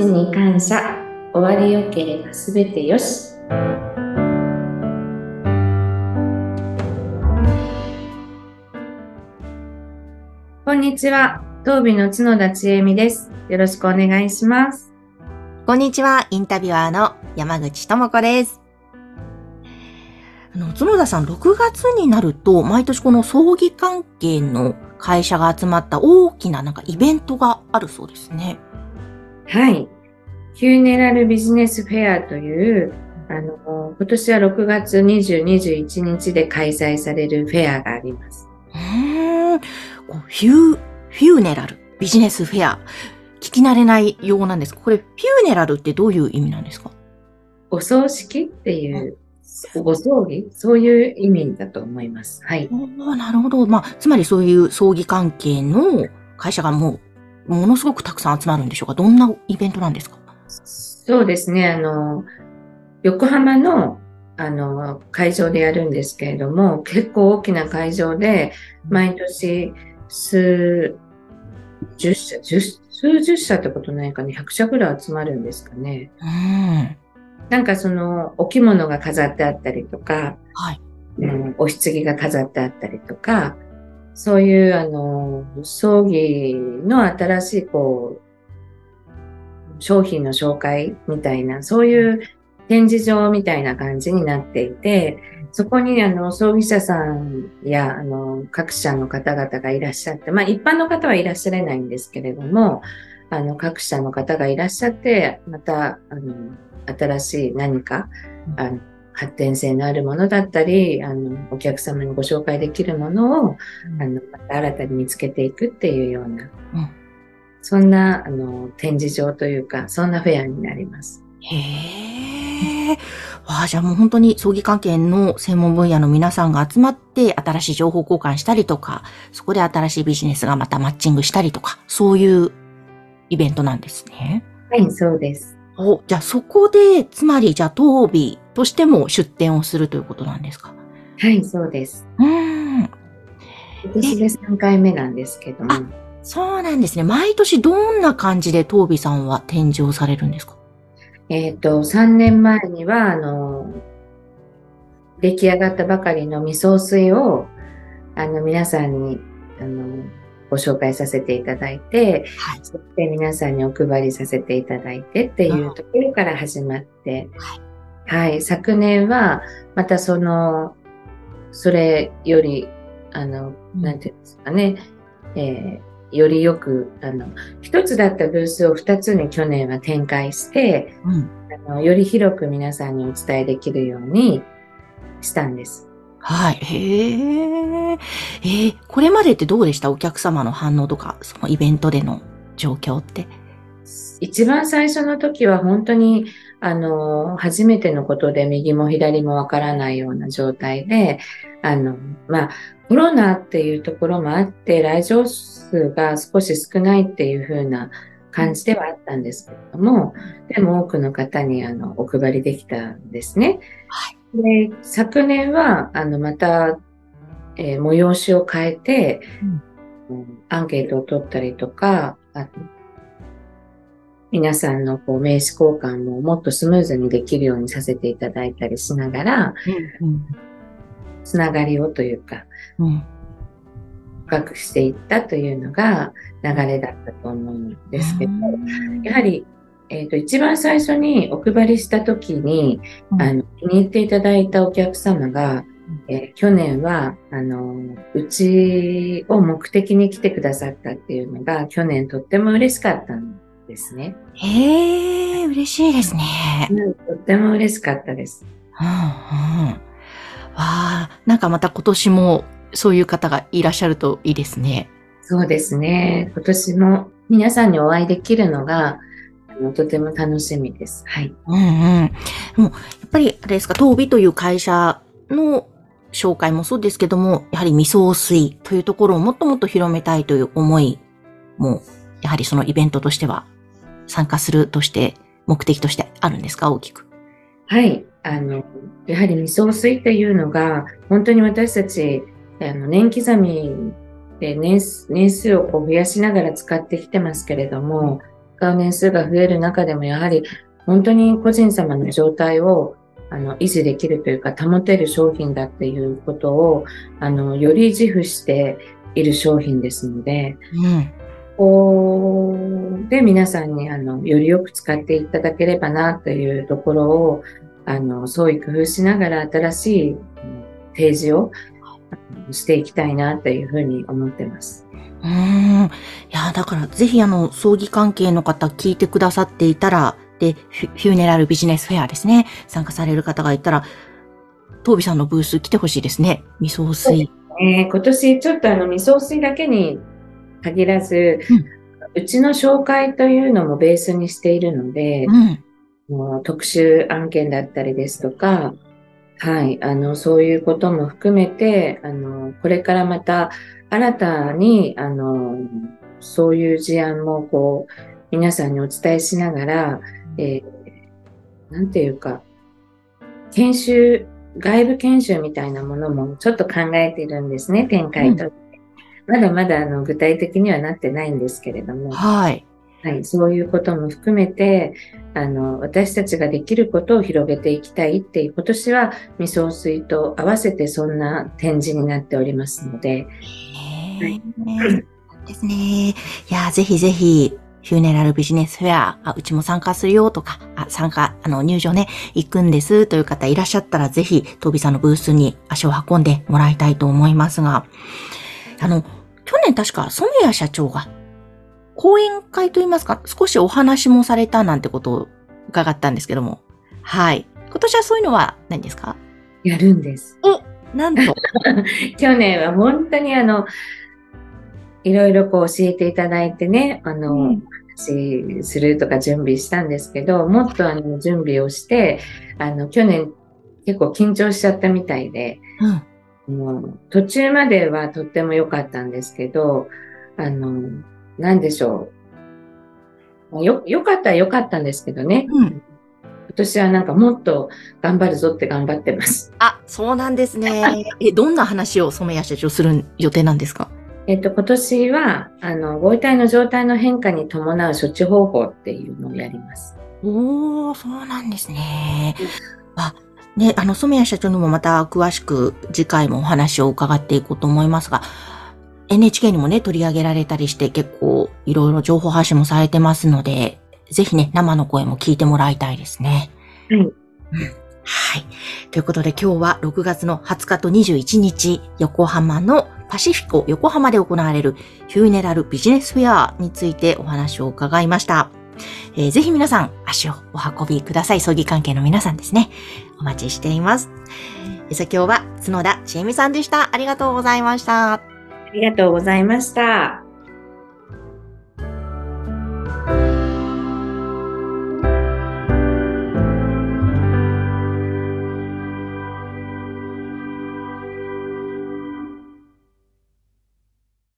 ちに感謝。終わりよければすべてよし。こんにちは。東美の角田千恵美です。よろしくお願いします。こんにちは。インタビュアーの山口智子です。あの角田さん6月になると毎年この葬儀関係の会社が集まった大きななんかイベントがあるそうですね。はい。ヒューネラルビジネスフェアという、あの、今年は6月20、21日で開催されるフェアがあります。うん。フュー、フューネラルビジネスフェア。聞き慣れない用語なんですこれ、フューネラルってどういう意味なんですか？お葬式っていうご葬儀？そういう意味だと思います。はい。おなるほど。まあ、つまりそういう葬儀関係の会社がもう、ものすごくたくさん集まるんでしょうか？どんなイベントなんですか？そうですね。あの、横浜の、あの、会場でやるんですけれども、結構大きな会場で、毎年数十社、十数十社ってことないかね、100社ぐらい集まるんですかね。うん。なんかその、お着物が飾ってあったりとか、はい。うん、お棺が飾ってあったりとか、そういう、あの、葬儀の新しい、こう、商品の紹介みたいな、そういう展示場みたいな感じになっていて、そこにあの葬儀社さんやあの各社の方々がいらっしゃって、まあ一般の方はいらっしゃれないんですけれども、あの各社の方がいらっしゃって、またあの新しい何か、あの発展性のあるものだったり、あの、お客様にご紹介できるものを、あの、また新たに見つけていくっていうような、うん、そんな、あの、展示場というか、そんなフェアになります。へえ。わあ、じゃあもう本当に葬儀関係の専門分野の皆さんが集まって新しい情報交換したりとか、そこで新しいビジネスがまたマッチングしたりとか、そういうイベントなんですね。はい、そうです。お、じゃあそこで、つまりじゃあ東美としても出展をするということなんですか？はい、そうです。うん。今年で3回目なんですけども。そうなんですね。毎年どんな感じで東美さんは展示をされるんですか？えっ、ー、と、3年前には、あの、出来上がったばかりの味噌水を、あの、皆さんに、あの、ご紹介させていただいて、はい、そして皆さんにお配りさせていただいてっていうところから始まって、はい、はい、昨年はまたその、それより、あの、なんていうんですかね、えー、よりよく、あの、一つだったブースを二つに去年は展開して、うん、あのより広く皆さんにお伝えできるようにしたんです。はい。へえ。えー、これまでってどうでした？お客様の反応とか、そのイベントでの状況って。一番最初の時は本当に、あの、初めてのことで右も左もわからないような状態で、あの、まあ、コロナっていうところもあって、来場数が少し少ないっていう風な感じではあったんですけれども、でも多くの方にあのお配りできたんですね。はい。で、昨年は、あの、また、えー、催しを変えて、うん、アンケートを取ったりとか、あ皆さんのこう名刺交換ももっとスムーズにできるようにさせていただいたりしながら、うんうん、つながりをというか、うん、深くしていったというのが流れだったと思うんですけど、やはりえっ、ー、と、一番最初にお配りした時に、うん、あの、気に入っていただいたお客様が、えー、去年は、あの、うちを目的に来てくださったっていうのが、去年とっても嬉しかったんですね。へえ、嬉しいですね、うん。とっても嬉しかったです。うんうん。わあ、なんかまた今年もそういう方がいらっしゃるといいですね。そうですね。今年も皆さんにお会いできるのが、のとても楽しみです。はい。うんうん。でも、やっぱり、あれですか、東美という会社の紹介もそうですけども、やはり味噌水というところをもっともっと広めたいという思いも、やはりそのイベントとしては参加するとして、目的としてあるんですか、大きく。はい。あの、やはり味噌水っていうのが、本当に私たち、あの、年刻みで年年数をこう増やしながら使ってきてますけれども、使う年数が増える中でも、やはり本当に個人様の状態をあの維持できるというか、保てる商品だっていうことを、あの、より自負している商品ですので、うん。こうで皆さんにあのよりよく使っていただければなというところをあの創意工夫しながら新しいうん提示をしていきたいなというふうに思ってます。うーん。いや、だからぜひあの、葬儀関係の方聞いてくださっていたら、で、フューネラルビジネスフェアですね。参加される方がいたら、トービさんのブース来てほしいですね。未送水。えー今年ちょっとあの未送水だけに限らず、うちの紹介というのもベースにしているので、うん。もう特殊案件だったりですとか、はい、あの、そういうことも含めて、あの、これからまた新たに、あの、そういう事案もこう、皆さんにお伝えしながら、えーなんていうか、研修、外部研修みたいなものもちょっと考えているんですね、展開と。まだまだあの具体的にはなってないんですけれども。はい。はい、そういうことも含めて、あの、私たちができることを広げていきたいっていう、今年は未送水と合わせてそんな展示になっておりますので、へえ。ですね。いや、ぜひぜひ、フューネラルビジネスフェア、あ、うちも参加するよとか、あ、参加、あの、入場ね、行くんですという方いらっしゃったら、ぜひ、トービさんのブースに足を運んでもらいたいと思いますが、あの、去年確か、染谷社長が、講演会といいますか、少しお話もされたなんてことを伺ったんですけども、はい。今年はそういうのは何ですか？やるんです。なんと。去年は本当にあの、いろいろこう教えていただいてね、あの、うん話するとか準備したんですけど、もっとあの準備をして、あの、去年結構緊張しちゃったみたいで、うん。途中まではとっても良かったんですけど、あの、なんでしょう。よ、良かったは良かったんですけどね。うん。今年はなんかもっと頑張るぞって頑張ってます。あ、そうなんですね。え、どんな話を染谷社長する予定なんですか？えっと、今年は、あの、ご遺体の状態の変化に伴う処置方法っていうのをやります。おー、そうなんですね。あ、ね、あの、染谷社長にもまた詳しく次回もお話を伺っていこうと思いますが、NHK にもね、取り上げられたりして結構いろいろ情報発信もされてますので、ぜひね、生の声も聞いてもらいたいですね。はいうんはい。ということで今日は6月の20日と21日、横浜のパシフィコ横浜で行われるフューネラルビジネスフェアについてお話を伺いました。えーぜひ皆さん足をお運びください。葬儀関係の皆さんですね。お待ちしています。えーさあ今日は角田千恵美さんでした。ありがとうございました。ありがとうございました。